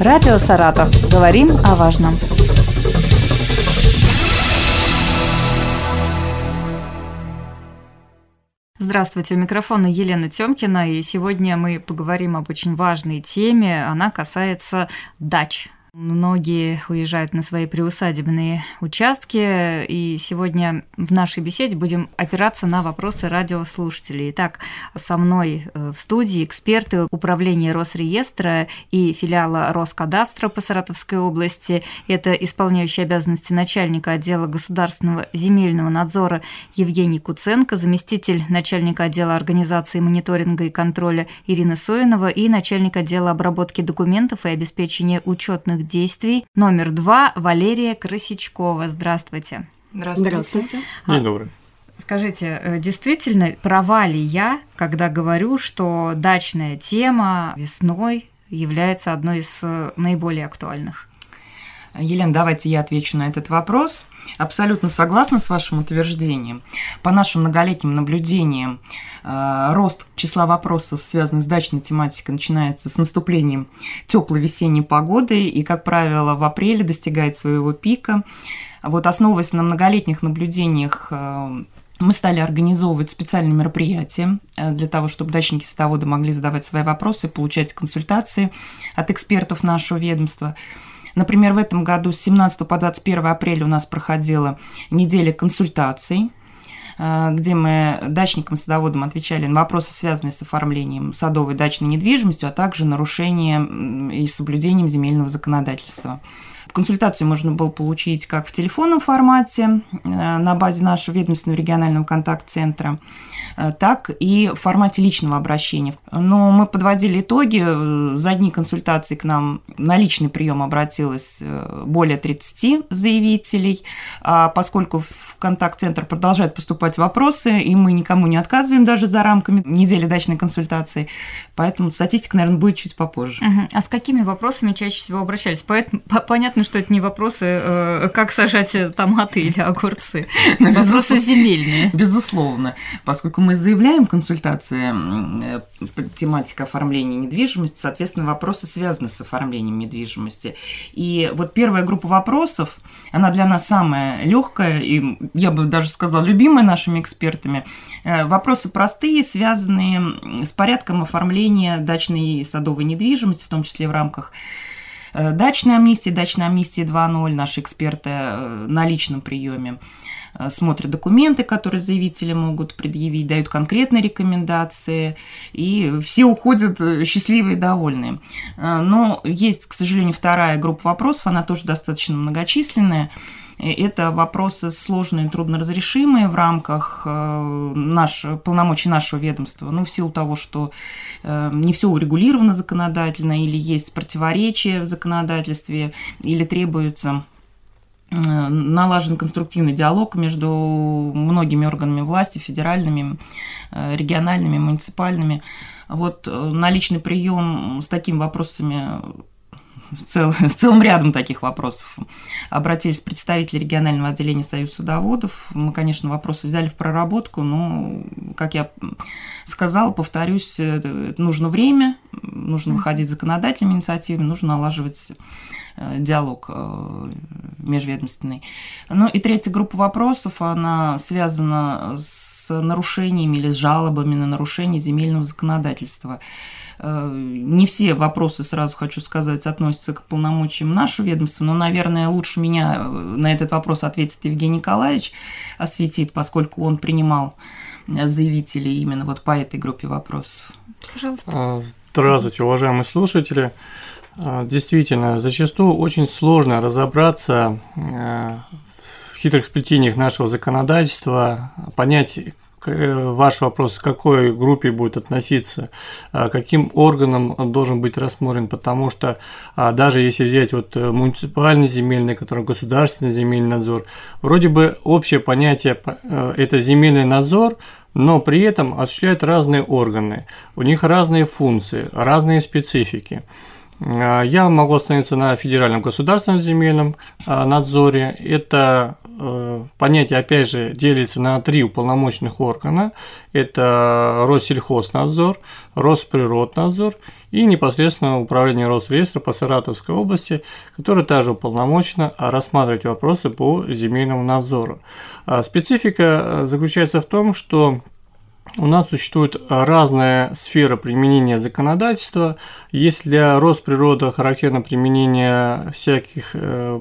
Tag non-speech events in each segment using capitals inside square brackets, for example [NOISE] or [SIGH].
Радио «Саратов». Говорим о важном. Здравствуйте, у микрофона Елена Тёмкина, и сегодня мы поговорим об очень важной теме. Она касается дач Многие уезжают на свои приусадебные участки, и сегодня в нашей беседе будем опираться на вопросы радиослушателей. Итак, со мной э, в студии эксперты управления Росреестра и филиала Роскадастра по Саратовской области. Это исполняющий обязанности начальника отдела государственного земельного надзора Евгений Куценко, заместитель начальника отдела организации мониторинга и контроля Ирина Соинова и начальник отдела обработки документов и обеспечения учетных действий. Номер два Валерия Красичкова. Здравствуйте. Здравствуйте. Здравствуйте. День добрый. Скажите, э, действительно, права ли я, когда говорю, что дачная тема весной является одной из э, наиболее актуальных? Елена, давайте я отвечу на этот вопрос. Абсолютно согласна с вашим утверждением. По нашим многолетним наблюдениям, э, рост числа вопросов, связанных с дачной тематикой, начинается с наступлением теплой весенней погоды и, как правило, в апреле достигает своего пика. Вот основываясь на многолетних наблюдениях э, мы стали организовывать специальные мероприятия э, для того, чтобы дачники-садоводы могли задавать свои вопросы, получать консультации от экспертов нашего ведомства – Например, в этом году с 17 по 21 апреля у нас проходила неделя консультаций, э, где мы дачникам, садоводам отвечали на вопросы, связанные с оформлением садовой дачной недвижимостью, а также нарушением и соблюдением земельного законодательства. Консультацию можно было получить как в телефонном формате э, на базе нашего ведомственного регионального контакт-центра, так и в формате личного обращения. Но мы подводили итоги. За дни консультации к нам на личный прием обратилось э, более 30 заявителей. А поскольку в контакт-центр продолжают поступать вопросы, и мы никому не отказываем даже за рамками недели дачной консультации, поэтому статистика, наверное, будет чуть попозже. Угу. А с какими вопросами чаще всего обращались? Поэтому, понятно, что это не вопросы, э, как сажать томаты или огурцы. [LAUGHS] Вопросы земельные. Безусловно, поскольку мы мы заявляем консультации э, тематика оформления недвижимости, соответственно, вопросы связаны с оформлением недвижимости. И вот первая группа вопросов, она для нас самая легкая и, я бы даже сказала, любимая нашими экспертами. Э, вопросы простые, связанные с порядком оформления дачной и садовой недвижимости, в том числе в рамках э, дачной амнистии, дачной амнистии 2.0, наши эксперты на личном приеме. Э, смотрят документы, которые заявители могут предъявить, дают конкретные рекомендации, и все уходят э, счастливые и довольные. Э, но есть, к сожалению, вторая группа вопросов, она тоже достаточно многочисленная. Это вопросы сложные, трудноразрешимые в рамках наш, полномочий нашего ведомства. Ну, в силу того, что не все урегулировано законодательно, или есть противоречия в законодательстве, или требуется налажен конструктивный диалог между многими органами власти, федеральными, э, региональными, муниципальными. Вот э, на личный прием с такими вопросами с, цел, с целым рядом таких вопросов. Обратились представители регионального отделения Союза садоводов. Мы, конечно, вопросы взяли в проработку, но, как я сказала, повторюсь, нужно время, нужно выходить законодательными инициативами, нужно налаживать Э, диалог э, межведомственный. Ну и третья группа вопросов, она связана с нарушениями или с жалобами на нарушение земельного законодательства. Э, не все вопросы, сразу хочу сказать, относятся к полномочиям нашего ведомства, но, наверное, лучше меня на этот вопрос ответит Евгений Николаевич, осветит, поскольку он принимал заявителей именно вот по этой группе вопросов. Пожалуйста. А, здравствуйте, уважаемые слушатели. А, действительно, зачастую очень сложно разобраться э, в хитрых сплетениях нашего законодательства, понять, э, ваш вопрос, к какой группе будет относиться, а, каким органом он должен быть рассмотрен, потому что а, даже если взять вот э, муниципальный земельный, который государственный земельный надзор, вроде бы общее понятие – это земельный надзор, но при этом осуществляют разные органы, у них разные функции, разные специфики. А, я могу остановиться на федеральном государственном земельном а, надзоре. Это э, понятие, опять же, делится на три уполномоченных органа. Это Россельхознадзор, Росприроднадзор и непосредственно управление Росреестра по Саратовской области, которое также уполномочено рассматривать вопросы по земельному надзору. А специфика заключается в том, что у нас существует разная сфера применения законодательства. Есть для Росприрода характерно применение всяких э,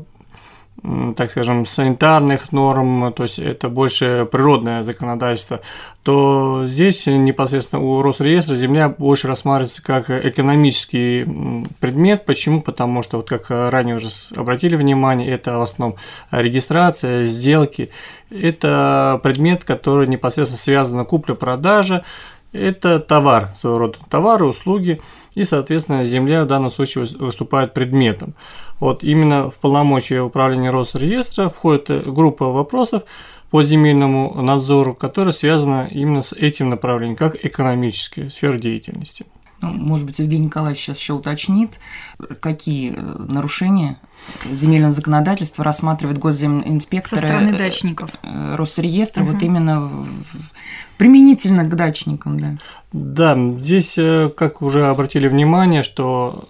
так скажем, санитарных норм, то есть это больше природное законодательство, то здесь непосредственно у Росреестра земля больше рассматривается как экономический предмет. Почему? Потому что, вот как ранее уже обратили внимание, это в основном регистрация, сделки. Это предмет, который непосредственно связан купля-продажа, это товар, своего рода товары, услуги, и, соответственно, земля в данном случае выступает предметом. Вот именно в полномочия управления Росреестра входит группа вопросов по земельному надзору, которая связана именно с этим направлением, как экономическая сфера деятельности. Ну, может быть, Евгений Николаевич сейчас еще уточнит, какие э, нарушения земельного законодательства рассматривает госземинспектор Со стороны дачников. Э, Росреестра, угу. вот именно применительно к дачникам, да. Да, здесь, э, как уже обратили внимание, что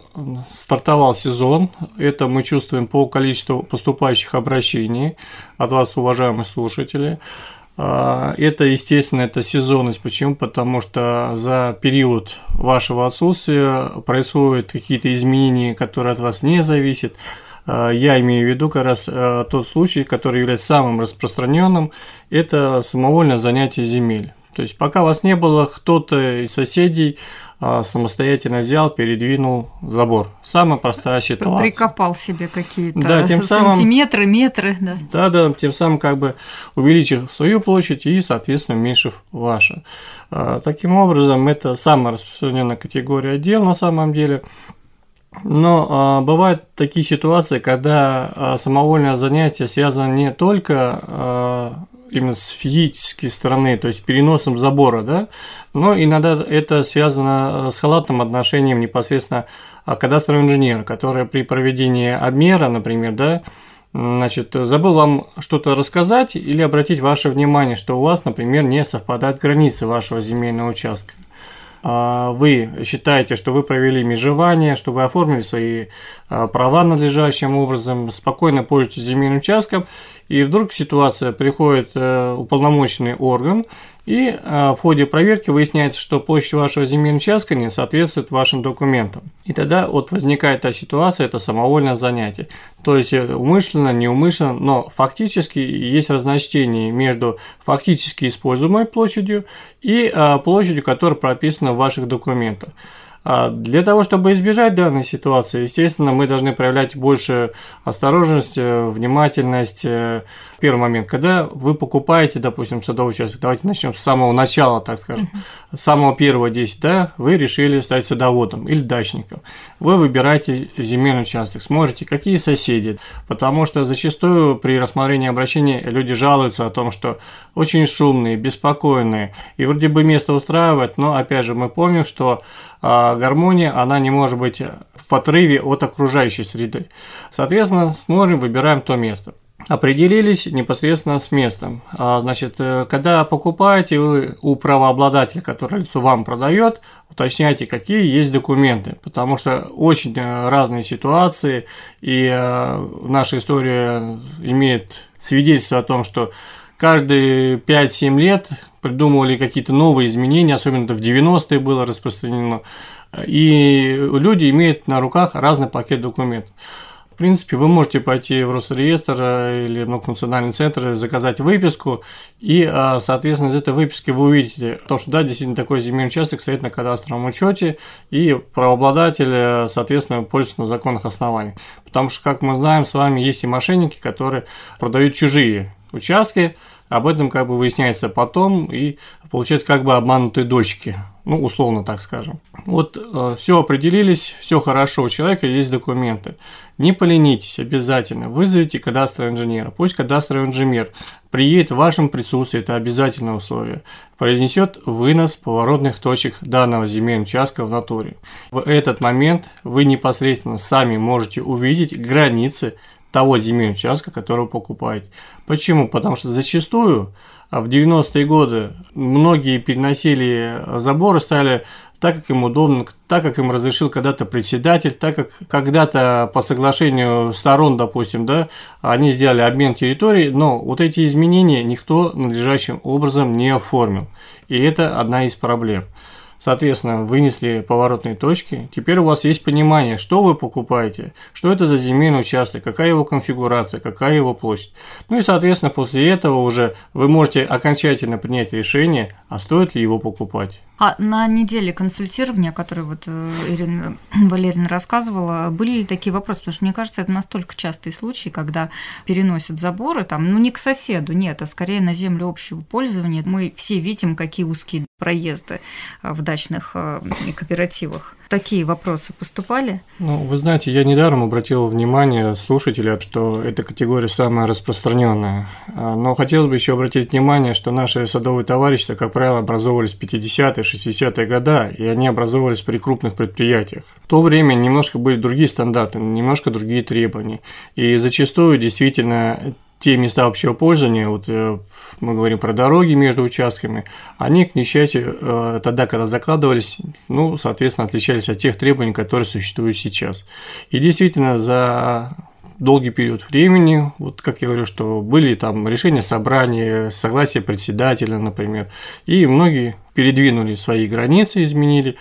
стартовал сезон. Это мы чувствуем по количеству поступающих обращений от вас, уважаемые слушатели. А, это, естественно, это сезонность. Почему? Потому что за период вашего отсутствия происходят какие-то изменения, которые от вас не зависят. А, я имею в виду как раз а, тот случай, который является самым распространенным, это самовольное занятие земель. То есть пока вас не было, кто-то из соседей самостоятельно взял, передвинул забор. Самая простая ситуация. Прикопал себе какие-то да, тем сантиметры, самым, метры. Да. да, да, тем самым как бы увеличив свою площадь и, соответственно, уменьшив вашу. А, таким образом, это самая распространенная категория дел на самом деле. Но а, бывают такие ситуации, когда а, самовольное занятие связано не только а, именно с физической стороны, то есть переносом забора, да, но иногда это связано с халатным отношением непосредственно кадастрового инженера, который при проведении обмера, например, да, значит, забыл вам что-то рассказать или обратить ваше внимание, что у вас, например, не совпадают границы вашего земельного участка. А, вы считаете, что вы провели межевание, что вы оформили свои а, права надлежащим образом, спокойно пользуетесь земельным участком, и вдруг ситуация приходит э, уполномоченный орган и а, в ходе проверки выясняется, что площадь вашего земельного участка не соответствует вашим документам. И тогда вот возникает та ситуация, это самовольное занятие. То есть э, умышленно, неумышленно, но фактически есть разночтение между фактически используемой площадью и площадью, которая прописана в ваших документах. А для того, чтобы избежать данной ситуации, естественно, мы должны проявлять больше осторожность, э, внимательность. Э, первый момент, когда вы покупаете, допустим, садовый участок, давайте начнем с самого начала, так скажем, с самого первого 10, да, вы решили стать садоводом или дачником. Вы выбираете земельный участок, смотрите, какие соседи, потому что зачастую при рассмотрении обращений люди жалуются о том, что очень шумные, беспокойные, и вроде бы место устраивает, но опять же мы помним, что а гармония, она не может быть в отрыве от окружающей среды. Соответственно, смотрим, выбираем то место. Определились непосредственно с местом. А, значит, э, когда покупаете вы у правообладателя, который лицо вам продает, уточняйте, какие есть документы, потому что очень э, разные ситуации, и э, наша история имеет свидетельство о том, что каждые 5-7 лет придумывали какие-то новые изменения, особенно это в 90-е было распространено, и люди имеют на руках разный пакет документов. В принципе, вы можете пойти в Росреестр или в национальный центр, заказать выписку, и, а, соответственно, из этой выписки вы увидите, то, что да, действительно такой земельный участок стоит на кадастровом учете, и правообладатель, соответственно, пользуется на законных основаниях. Потому что, как мы знаем, с вами есть и мошенники, которые продают чужие участки, об этом как бы выясняется потом, и получается как бы обманутые дочки, ну, условно так скажем. Вот э, все определились, все хорошо, у человека есть документы. Не поленитесь обязательно, вызовите кадастрового инженера. Пусть кадастровый инженер приедет в вашем присутствии, это обязательное условие, произнесет вынос поворотных точек данного земельного участка в натуре. В этот момент вы непосредственно сами можете увидеть границы того земельного участка, который вы покупаете. Почему? Потому что зачастую а в 90-е годы многие переносили заборы, стали так, как им удобно, так, как им разрешил когда-то председатель, так, как когда-то по соглашению сторон, допустим, да, они сделали обмен территорий, но вот эти изменения никто надлежащим образом не оформил. И это одна из проблем. Соответственно, вынесли поворотные точки. Теперь у вас есть понимание, что вы покупаете, что это за земельный участок, какая его конфигурация, какая его площадь. Ну и, соответственно, после этого уже вы можете окончательно принять решение, а стоит ли его покупать. А на неделе консультирования, которое вот э, Ирина [CLEARS THROAT] Валерьевна рассказывала, были ли такие вопросы? Потому что мне кажется, это настолько частый случай, когда переносят заборы там, ну не к соседу, нет, а скорее на землю общего пользования. Мы все видим, какие узкие проезды э, в дачных э, кооперативах. Такие вопросы поступали? Ну, вы знаете, я недаром обратил внимание слушателя, что эта категория самая распространенная. А, но хотелось бы еще обратить внимание, что наши садовые товарищества, как правило, образовывались в 50-е, 60-е годы, и они образовывались при крупных предприятиях. В то время немножко были другие стандарты, немножко другие требования. И зачастую действительно те места общего пользования, вот э, мы говорим про дороги между участками, они, к несчастью, э, тогда, когда закладывались, ну, соответственно, отличались от тех требований, которые существуют сейчас. И действительно, за долгий период времени, вот как я говорю, что были там решения собрания, согласие председателя, например, и многие передвинули свои границы, изменили,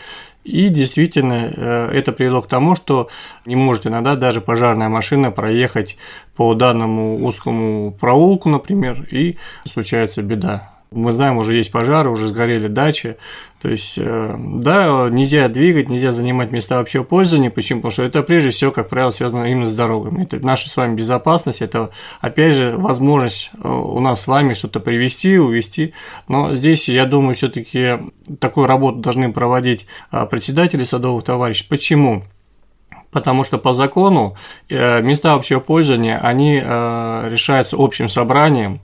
и действительно, э, это привело к тому, что не может иногда даже пожарная машина проехать по данному узкому проулку, например, и случается беда. Мы знаем, уже есть пожары, уже сгорели дачи. То есть, э, да, нельзя двигать, нельзя занимать места общего пользования. Почему? Потому что это прежде всего, как правило, связано именно с дорогами. Это наша с вами безопасность, это, опять же, возможность э, у нас с вами что-то привести, увести. Но здесь, я думаю, все-таки такую работу должны проводить э, председатели садовых товарищей. Почему? потому что по закону места общего пользования, они решаются общим собранием,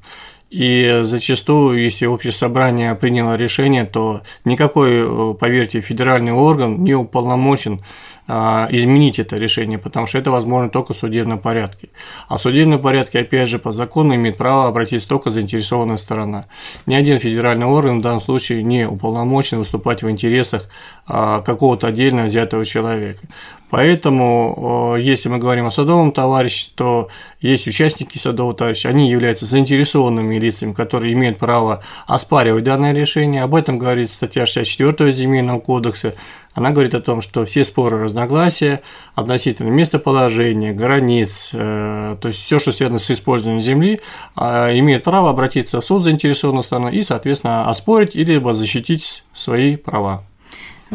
и зачастую, если общее собрание приняло решение, то никакой, э, поверьте, федеральный орган не уполномочен изменить это решение, потому что это возможно только в судебном порядке. А в судебном порядке, опять же, по закону имеет право обратиться только заинтересованная сторона. Ни один федеральный орган в данном случае не уполномочен выступать в интересах а, какого-то отдельно взятого человека. Поэтому, если мы говорим о садовом товарище, то есть участники садового товарища, они являются заинтересованными лицами, которые имеют право оспаривать данное решение. Об этом говорит статья 64 Земельного кодекса, она говорит о том, что все споры, разногласия относительно местоположения, границ, э, то есть все, что связано с использованием земли, э, имеет право обратиться в суд заинтересованной стороны и, соответственно, оспорить или защитить свои права.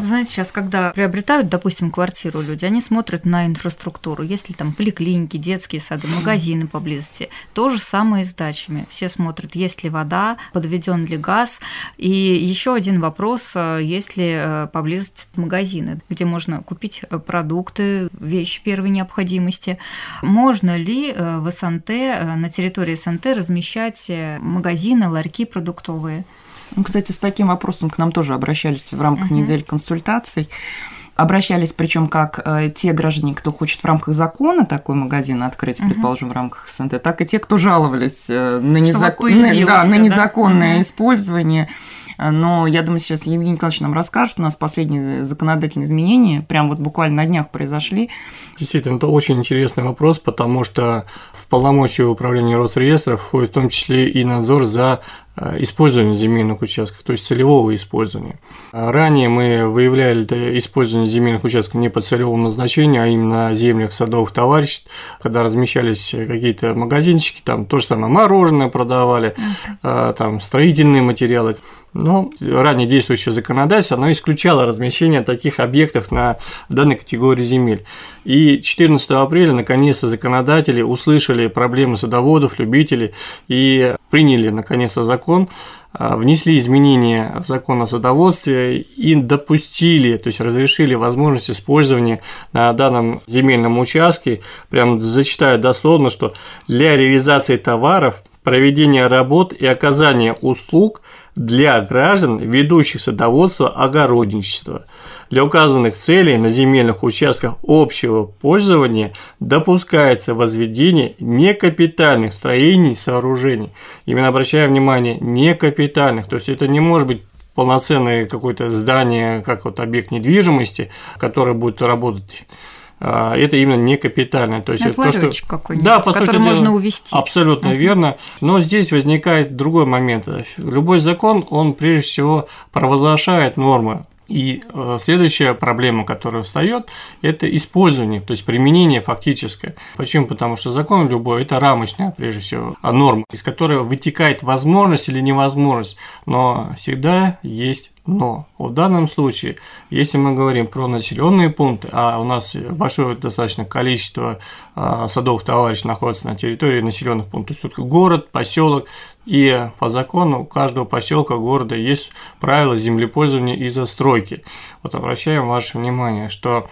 Знаете, сейчас, когда приобретают, допустим, квартиру люди, они смотрят на инфраструктуру. Если там поликлиники, детские сады, магазины поблизости. То же самое и с дачами. Все смотрят, есть ли вода, подведен ли газ. И еще один вопрос, э, есть ли э, поблизости магазины, где можно купить э, продукты, вещи первой необходимости. Можно ли в СНТ, на территории СНТ размещать магазины, ларьки продуктовые? Ну, кстати, с таким вопросом к нам тоже обращались в рамках uh-huh. недели консультаций. Обращались, причем как э, те граждане, кто хочет в рамках закона такой магазин открыть, uh-huh. предположим, в рамках СНТ, так и те, кто жаловались э, на, незакон... на, да, на незаконное да? использование но я думаю, сейчас Евгений Николаевич нам расскажет. У нас последние законодательные изменения, прям вот буквально на днях произошли. Действительно, это очень интересный вопрос, потому что в полномочия управления Росреестров входит в том числе и надзор за Э, использования земельных участков, то есть целевого использования. Ранее мы выявляли использование земельных участков не по целевому назначению, а именно землях садовых товариществ, когда размещались какие-то магазинчики, там то же самое мороженое продавали. Э, там строительные материалы. Но ранее действующее законодательство, оно исключало размещение таких объектов на данной категории земель. И 14 апреля наконец-то законодатели услышали проблемы садоводов, любителей и приняли наконец-то закон, а, внесли изменения в закон о садоводстве и допустили, то есть разрешили возможность использования на данном земельном участке, прям зачитаю дословно, что для реализации товаров, проведения работ и оказания услуг для граждан, ведущих садоводство, огородничество – Для указанных целей на земельных участках общего пользования допускается возведение некапитальных строений и сооружений. Именно обращаю внимание, некапитальных, то есть это не может быть полноценное какое-то здание, как вот объект недвижимости, который будет работать это именно не капитальное. То есть это то, что... какой-нибудь, да, по который сути можно дела, увести. Абсолютно uh-huh. верно. Но здесь возникает другой момент. Любой закон, он прежде всего провозглашает нормы и э, следующая проблема, которая встает, это использование, то есть применение фактическое. Почему? Потому что закон любой – это рамочная, прежде всего, норма, из которой вытекает возможность или невозможность, но всегда есть но в данном случае, если мы говорим про населенные пункты, а у нас большое достаточно количество а, садовых товарищей находится на территории населенных пунктов, то есть город, поселок, и по закону у каждого поселка, города есть правила землепользования и застройки. Вот обращаем ваше внимание, что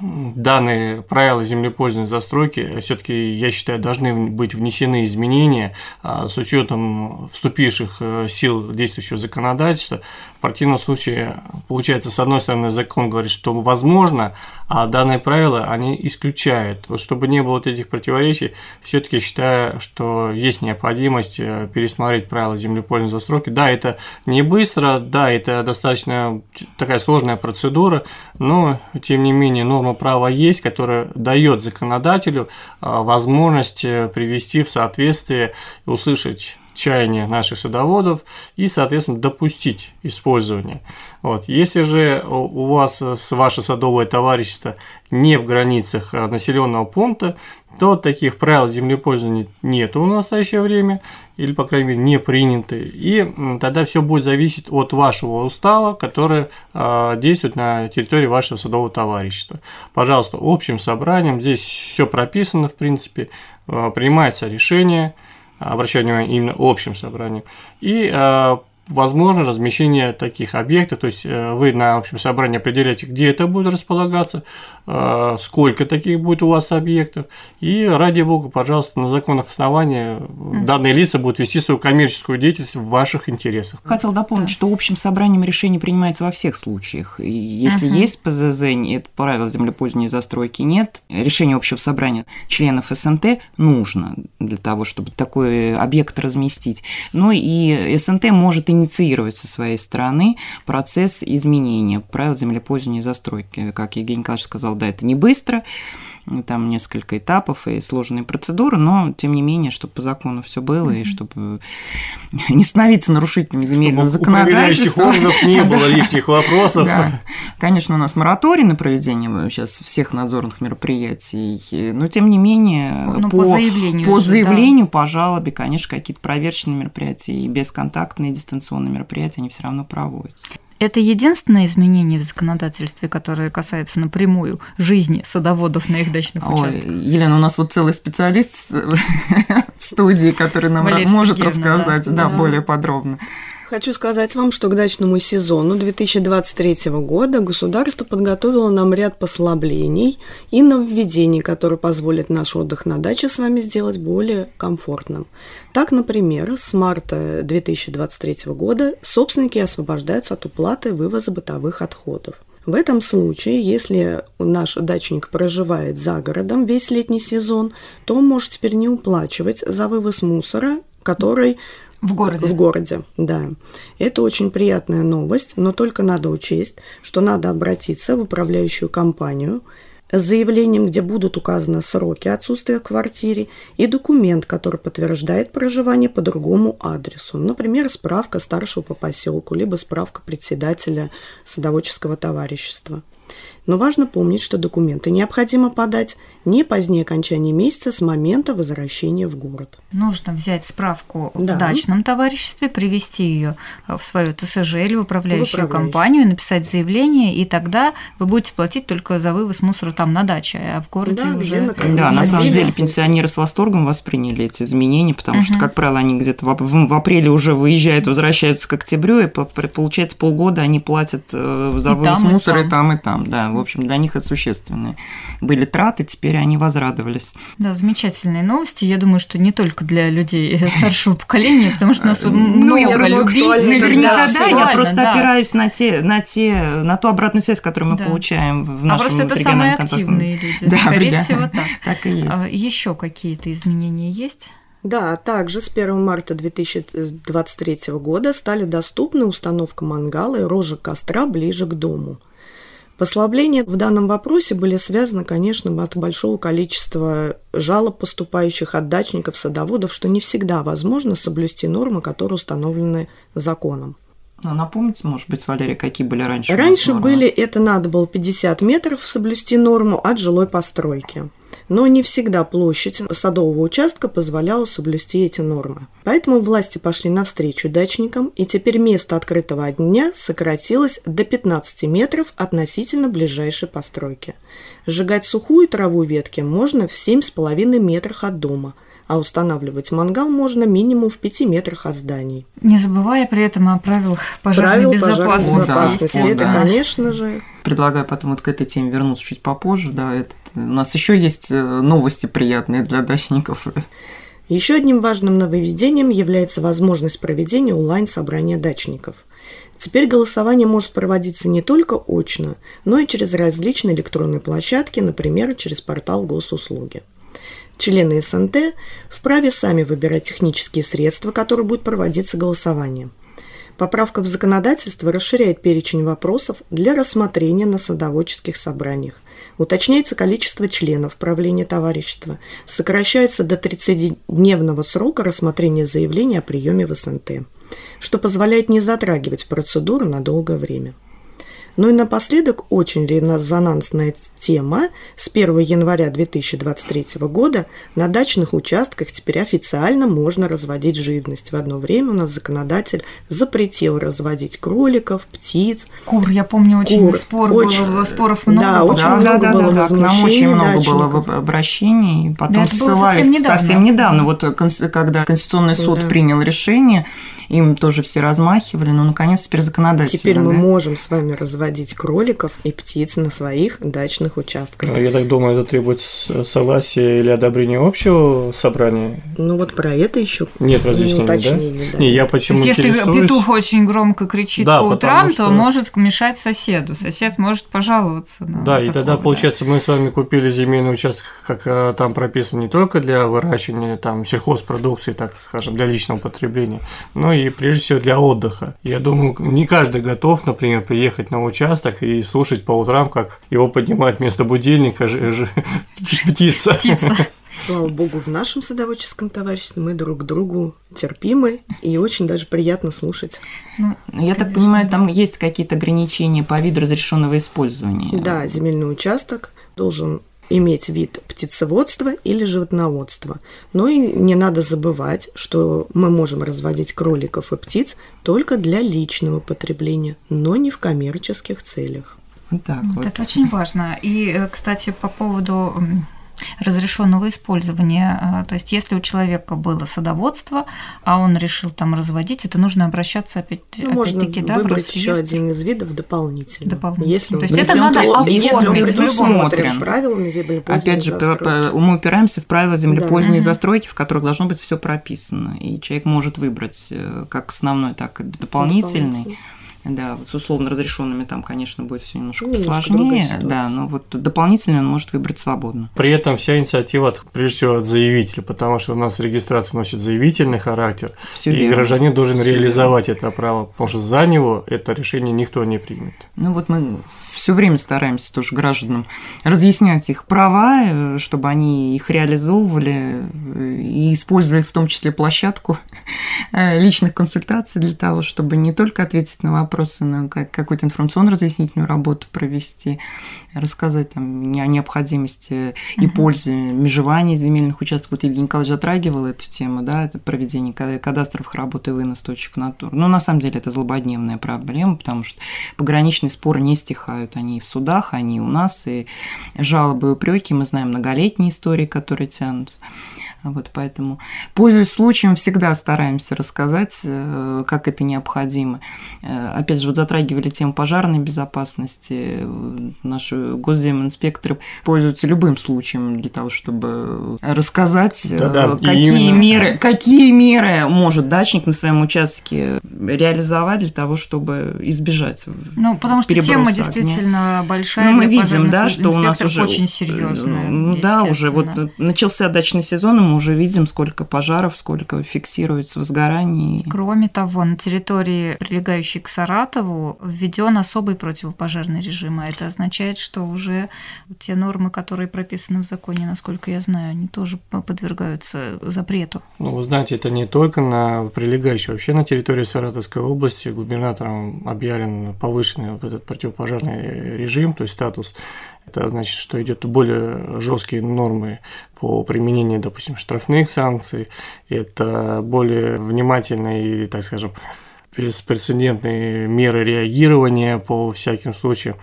данные правила землепользования застройки все-таки, я считаю, должны быть внесены изменения а, с учетом вступивших э, сил действующего законодательства. В противном случае, получается, с одной стороны, закон говорит, что возможно, а данные правила они исключают. Вот чтобы не было вот этих противоречий, все-таки считаю, что есть необходимость э, пересмотреть правила землепользования застройки. Да, это не быстро, да, это достаточно такая сложная процедура, но тем не менее норма права есть, которая дает законодателю э, возможность э, привести в соответствие услышать чаяния наших садоводов и, соответственно, допустить использование. Вот. Если же у вас ваше садовое товарищество не в границах а, населенного пункта, то таких правил землепользования нет в настоящее время, или, по крайней мере, не приняты. И тогда все будет зависеть от вашего устава, который э, действует на территории вашего садового товарищества. Пожалуйста, общим собранием, здесь все прописано, в принципе, э, принимается решение – обращаю внимание именно общим собранием, и э, возможно размещение таких объектов, то есть э, вы на общем собрании определяете, где это будет располагаться, э, сколько таких будет у вас объектов, и ради бога, пожалуйста, на законных основаниях данные лица будут вести свою коммерческую деятельность в ваших интересах. Хотел дополнить, да. что общим собранием решение принимается во всех случаях. И если uh-huh. есть ПЗЗ, это правило землепользования и застройки нет, решение общего собрания членов СНТ нужно для того, чтобы такой объект разместить. Ну и СНТ может и инициировать со своей стороны процесс изменения правил землепользования и застройки. Как Евгений Николаевич сказал, да, это не быстро, там несколько этапов и сложные процедуры, но тем не менее, чтобы по закону все было и чтобы не становиться нарушителями земельного чтобы законодательства. У органов не было лишних вопросов. Да. Конечно, у нас мораторий на проведение сейчас всех надзорных мероприятий, но тем не менее ну, по, по заявлению, по, заявлению да. по жалобе, конечно, какие-то проверочные мероприятия и бесконтактные дистанционные мероприятия они все равно проводятся. Это единственное изменение в законодательстве, которое касается напрямую жизни садоводов на их дачных участках? Ой, Елена, у нас вот целый специалист [LAUGHS] в студии, который нам Валерия может рассказать да, да, да. более подробно. Хочу сказать вам, что к дачному сезону 2023 года государство подготовило нам ряд послаблений и нововведений, которые позволят наш отдых на даче с вами сделать более комфортным. Так, например, с марта 2023 года собственники освобождаются от уплаты вывоза бытовых отходов. В этом случае, если наш дачник проживает за городом весь летний сезон, то он может теперь не уплачивать за вывоз мусора, который в городе. В городе, да. Это очень приятная новость, но только надо учесть, что надо обратиться в управляющую компанию с заявлением, где будут указаны сроки отсутствия в квартире и документ, который подтверждает проживание по другому адресу. Например, справка старшего по поселку, либо справка председателя садоводческого товарищества. Но важно помнить, что документы необходимо подать не позднее окончания месяца с момента возвращения в город. Нужно взять справку да. в дачном товариществе, привести ее в свою ТСЖ или в управляющую компанию, написать заявление, и тогда вы будете платить только за вывоз мусора там на даче, а в городе да, уже... На да, на самом деле пенсионеры с восторгом восприняли эти изменения, потому угу. что, как правило, они где-то в, в апреле уже выезжают, возвращаются к октябрю, и получается полгода они платят э, за и вывоз там, мусора и там, и там, да В общем, для них это существенные были траты, теперь они возрадовались. Да, замечательные новости. Я думаю, что не только для людей старшего поколения, потому что у нас много любителей. Наверняка, да, я просто опираюсь на те, на те, на ту обратную связь, которую мы получаем в нашем А просто это самые активные люди. Скорее всего, так. Так и есть. А Еще какие-то изменения есть? Да, также с 1 марта 2023 года стали доступны установка мангала и рожек костра ближе к дому. Послабления в данном вопросе были связаны, конечно, от большого количества жалоб, поступающих от дачников, садоводов, что не всегда возможно соблюсти нормы, которые установлены законом. Ну, напомните, может быть, Валерия, какие были раньше? Раньше были, это надо было 50 метров соблюсти норму от жилой постройки но не всегда площадь садового участка позволяла соблюсти эти нормы. Поэтому власти пошли навстречу дачникам, и теперь место открытого дня сократилось до 15 метров относительно ближайшей постройки. Сжигать сухую траву ветки можно в 7,5 метрах от дома – а устанавливать мангал можно минимум в 5 метрах от зданий. Не забывая при этом о правилах пожарной Правил безопасности. Пожарной безопасности. Это, да. конечно же. Предлагаю потом вот к этой теме вернуться чуть попозже. Да, это, у нас еще есть э, новости приятные для дачников. Еще одним важным нововведением является возможность проведения онлайн-собрания дачников. Теперь голосование может проводиться не только очно, но и через различные электронные площадки, например, через портал госуслуги. Члены СНТ вправе сами выбирать технические средства, которые будут проводиться голосованием. Поправка в законодательство расширяет перечень вопросов для рассмотрения на садоводческих собраниях. Уточняется количество членов правления товарищества, сокращается до 30-дневного срока рассмотрения заявления о приеме в СНТ, что позволяет не затрагивать процедуру на долгое время. Ну и напоследок очень резонансная тема. С 1 января 2023 года на дачных участках теперь официально можно разводить живность. В одно время у нас законодатель запретил разводить кроликов, птиц. Кур, я помню, очень Кур. спор очень, было, споров много. Да, очень да, много да, было да, да, нам очень много дачников. было обращений. Потом да, ссылались совсем недавно. совсем недавно. Вот когда Конституционный суд да. принял решение, им тоже все размахивали, но наконец теперь законодательно. Теперь мы да? можем с вами разводить кроликов и птиц на своих дачных участках. А я так думаю, это требует согласия или одобрения общего собрания? Ну вот про это еще нет разъяснений, да? да? Не, я почему То есть, если петух очень громко кричит да, по утрам, что... то может мешать соседу. Сосед может пожаловаться. На да, и тогда, да. получается, мы с вами купили земельный участок, как э, там прописано, не только для выращивания там сельхозпродукции, так скажем, для личного потребления, но и прежде всего для отдыха. Я думаю, не каждый готов, например, приехать на участок и слушать по утрам, как его поднимает вместо будильника ж- ж- [LAUGHS] птица. птица. Слава богу, в нашем садоводческом товариществе мы друг другу терпимы и очень даже приятно слушать. Ну, Я конечно. так понимаю, там есть какие-то ограничения по виду разрешенного использования. Да, земельный участок должен иметь вид птицеводства или животноводства. Но и не надо забывать, что мы можем разводить кроликов и птиц только для личного потребления, но не в коммерческих целях. Вот так вот. Это очень важно. И, э, кстати, по поводу разрешенного использования. А, то есть, если у человека было садоводство, а он решил там разводить, это нужно обращаться опять, ну, можно опять-таки, да, выбрать еще один из видов дополнительно. Дополнительно. Если то есть, это надо оформить в любом правилами землепользования Опять же, застройки. мы упираемся в правила землепользования да. и застройки, в которых должно быть все прописано. И человек может выбрать э, как основной, так и дополнительный. дополнительный да, вот с условно разрешенными там, конечно, будет все немножко, немножко посложнее. Да, но вот дополнительно он может выбрать свободно. При этом вся инициатива, прежде всего, от заявителя, потому что у нас регистрация носит заявительный характер, Всё и верно. гражданин должен Всё реализовать верно. это право, потому что за него это решение никто не примет. Ну вот мы все время стараемся тоже гражданам разъяснять их права, э, чтобы они их реализовывали э, и использовали в том числе площадку э, личных консультаций для того, чтобы не только ответить на вопросы, но какую-то информационно-разъяснительную работу провести, рассказать там о необходимости и пользе межевания земельных участков. Вот Евгений Николаевич затрагивал эту тему, да, это проведение кадастровых работ и вынос точек натур. Но на самом деле это злободневная проблема, потому что пограничные споры не стихают они и в судах, они и у нас, и жалобы и упреки, мы знаем многолетние истории, которые тянутся. Вот поэтому, пользуясь случаем, всегда стараемся рассказать, э, как это необходимо. Э, опять же, вот затрагивали тему пожарной безопасности. Наши госземинспекторы пользуются любым случаем для того, чтобы рассказать, да -да, какие, меры, какие меры может дачник на своем участке реализовать для того, чтобы избежать Ну, потому что тема действительно большая. Ну, мы видим, да, что у нас уже очень серьезная. Ну, да, уже вот начался дачный сезон, и мы уже видим, сколько пожаров, сколько фиксируется возгораний. Кроме того, на территории, прилегающей к Саратову, введен особый противопожарный режим. А это означает, что уже те нормы, которые прописаны в законе, насколько я знаю, они тоже подвергаются запрету. Ну, вы знаете, это не только на прилегающей, вообще на территории Саратовской области губернатором объявлен повышенный вот этот противопожарный режим, то есть статус это значит, что идет более жесткие нормы по применению, допустим, штрафных санкций. Это более внимательные и, так скажем, беспрецедентные меры реагирования по всяким случаям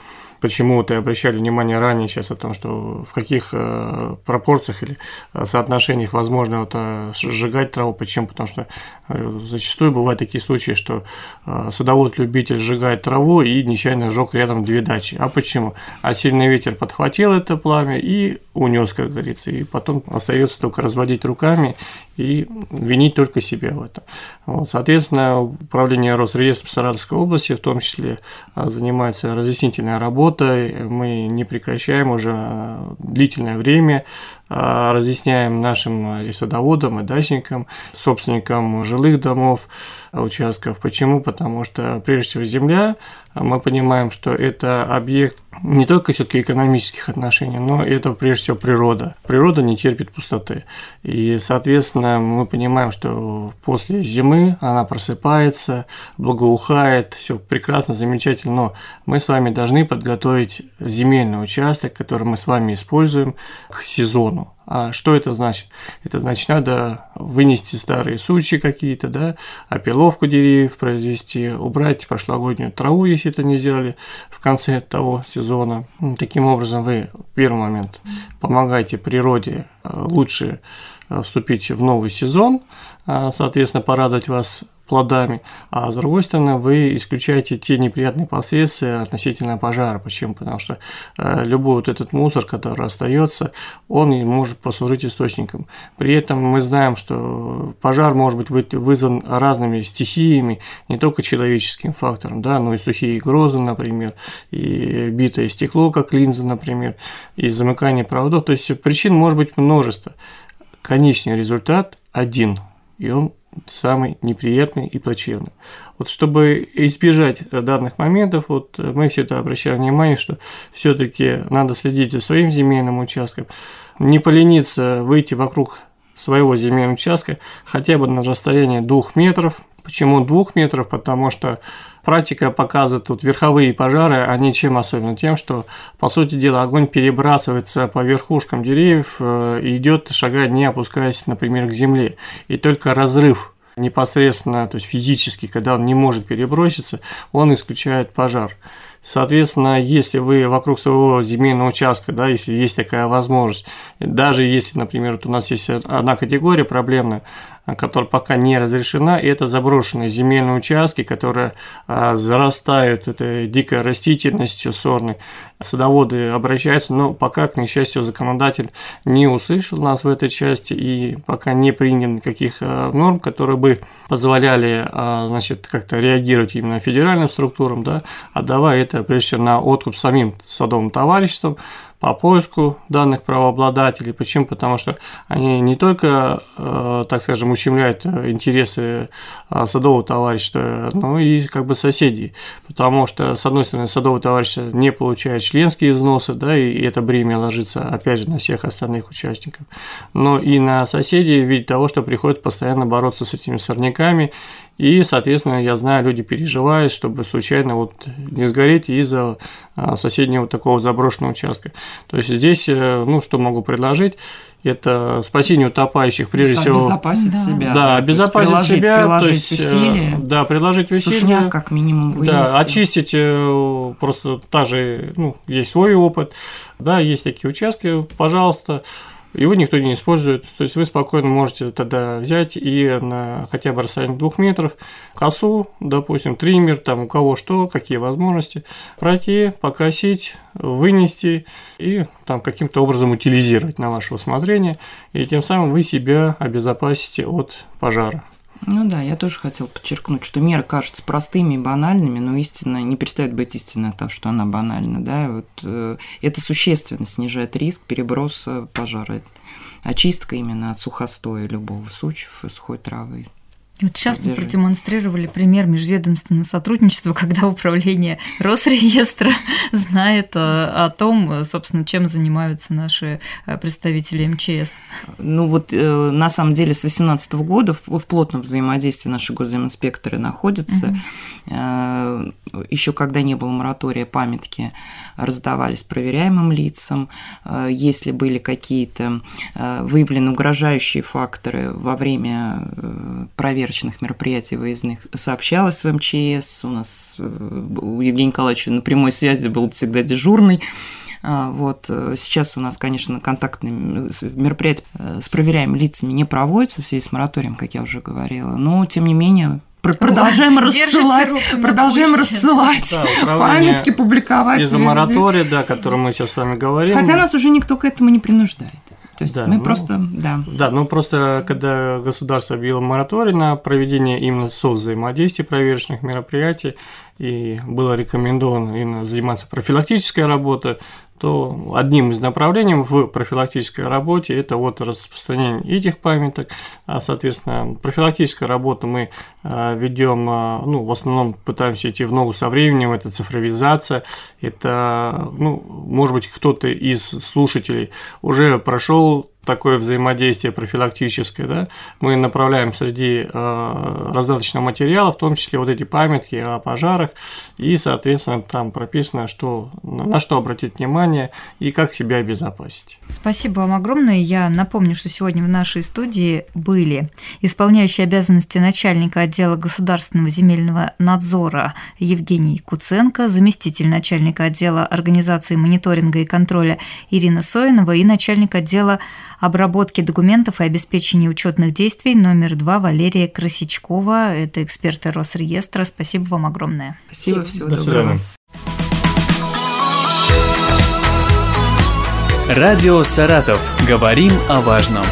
почему-то обращали внимание ранее сейчас о том, что в каких э, пропорциях или э, соотношениях возможно вот, э, сжигать траву. Почему? Потому что зачастую бывают такие случаи, что садовод-любитель сжигает траву и нечаянно сжег рядом две дачи. А почему? А сильный ветер подхватил это пламя и унес, как говорится, и потом остается только разводить руками и винить только себя в этом. Вот, соответственно, управление Росреестром Саратовской области в том числе занимается разъяснительной работой мы не прекращаем уже э, длительное время, разъясняем нашим и садоводам, и дачникам, собственникам жилых домов, участков. Почему? Потому что, прежде всего, земля, мы понимаем, что это объект не только все-таки экономических отношений, но это прежде всего природа. Природа не терпит пустоты. И, соответственно, мы понимаем, что после зимы она просыпается, благоухает, все прекрасно, замечательно, но мы с вами должны подготовить земельный участок, который мы с вами используем к сезону. А что это значит? Это значит, надо вынести старые сучи какие-то, да, опиловку деревьев произвести, убрать прошлогоднюю траву, если это не сделали в конце того сезона. Таким образом, вы, первый момент, помогаете природе э, лучше э, вступить в новый сезон, а, соответственно, порадовать вас плодами, а с другой стороны вы исключаете те неприятные последствия относительно пожара. Почему? Потому что э, любой вот этот мусор, который остается, он может послужить источником. При этом мы знаем, что пожар может быть вызван разными стихиями, не только человеческим фактором, да, но и сухие грозы, например, и битое стекло, как линза, например, и замыкание проводов. То есть причин может быть множество. Конечный результат один, и он самый неприятный и плачевный. Вот чтобы избежать данных моментов, вот мы всегда обращаем внимание, что все-таки надо следить за своим земельным участком, не полениться выйти вокруг своего земельного участка хотя бы на расстоянии двух метров. Почему двух метров? Потому что практика показывает, тут верховые пожары, они чем особенно? Тем, что, по сути дела, огонь перебрасывается по верхушкам деревьев э, и идет, шагая, не опускаясь, например, к земле. И только разрыв непосредственно, то есть физически, когда он не может переброситься, он исключает пожар. Соответственно, если вы вокруг своего земельного участка, да, если есть такая возможность, даже если, например, вот у нас есть одна категория проблемная, которая пока не разрешена, и это заброшенные земельные участки, которые а, зарастают этой дикой растительностью сорной. Садоводы обращаются, но пока, к несчастью, законодатель не услышал нас в этой части и пока не принял никаких а, норм, которые бы позволяли а, значит, как-то реагировать именно федеральным структурам, да, отдавая это, прежде всего, на откуп самим садовым товариществам, по поиску данных правообладателей. Почему? Потому что они не только, э, так скажем, ущемляют э, интересы э, садового товарищества, но и как бы соседей. Потому что, с одной стороны, садовое товарищество не получает членские взносы, да, и это бремя ложится, опять же, на всех остальных участников. Но и на соседей в виде того, что приходится постоянно бороться с этими сорняками и, соответственно, я знаю, люди переживают, чтобы случайно вот не сгореть из-за а, соседнего такого заброшенного участка. То есть здесь, э, ну, что могу предложить, это спасение утопающих, прежде всего. Обезопасить да. себя. Да, обезопасить приложить, себя. Приложить то есть, э, усилия. Да, приложить усилия. Сушняк как минимум вынести. Да, очистить э, просто та же, ну, есть свой опыт, да, есть такие участки, пожалуйста, его никто не использует. То есть вы спокойно можете тогда взять и на хотя бы расстоянии двух метров косу, допустим, триммер, там у кого что, какие возможности, пройти, покосить, вынести и там каким-то образом утилизировать на ваше усмотрение, и тем самым вы себя обезопасите от пожара. Ну да, я тоже хотел подчеркнуть, что меры кажутся простыми и банальными, но истина не перестает быть истинной от того, что она банальна. Да? Вот, э, это существенно снижает риск переброса пожара. Очистка именно от сухостоя любого сучьев и сухой травы. Вот сейчас мы продемонстрировали пример межведомственного сотрудничества, [LAUGHS] когда управление Росреестра [LAUGHS] знает э, о том, собственно, чем занимаются наши э, представители МЧС. Ну вот э, на самом деле с 2018 года в плотном взаимодействии наши госзаиминспекторы находятся. Угу. Еще когда не было моратория, памятки раздавались проверяемым лицам. Если были какие-то выявлены угрожающие факторы во время проверки проверочных мероприятий выездных сообщалось в МЧС. У нас э, у Евгения Николаевича на прямой связи был всегда дежурный. А, вот. Э, сейчас у нас, конечно, контактные мероприятия э, с проверяемыми лицами не проводятся в связи с мораторием, как я уже говорила, но, тем не менее, продолжаем рассылать, продолжаем рассылать да, памятки, публиковать. Из-за моратория, да, о котором мы сейчас с вами говорим. Хотя нас уже никто к этому не принуждает. То есть да, мы ну, просто, да. Да, ну просто когда государство объявило мораторий на проведение именно совзаимодействия проверочных мероприятий, и было рекомендовано именно заниматься профилактической работой, то одним из направлений в профилактической работе это вот распространение этих памяток, а, соответственно, профилактическую работу мы а, ведем, а, ну, в основном пытаемся идти в ногу со временем, это цифровизация, это, ну, может быть, кто-то из слушателей уже прошел такое взаимодействие профилактическое, да, мы направляем среди э, раздаточного материала, в том числе вот эти памятки о пожарах, и, соответственно, там прописано, что, на что обратить внимание и как себя обезопасить. Спасибо вам огромное. Я напомню, что сегодня в нашей студии были исполняющий обязанности начальника отдела государственного земельного надзора Евгений Куценко, заместитель начальника отдела организации мониторинга и контроля Ирина Соинова и начальник отдела обработки документов и обеспечения учетных действий номер два Валерия Красичкова. Это эксперты Росреестра. Спасибо вам огромное. Спасибо, всего До доброго. Радио «Саратов». Говорим о важном.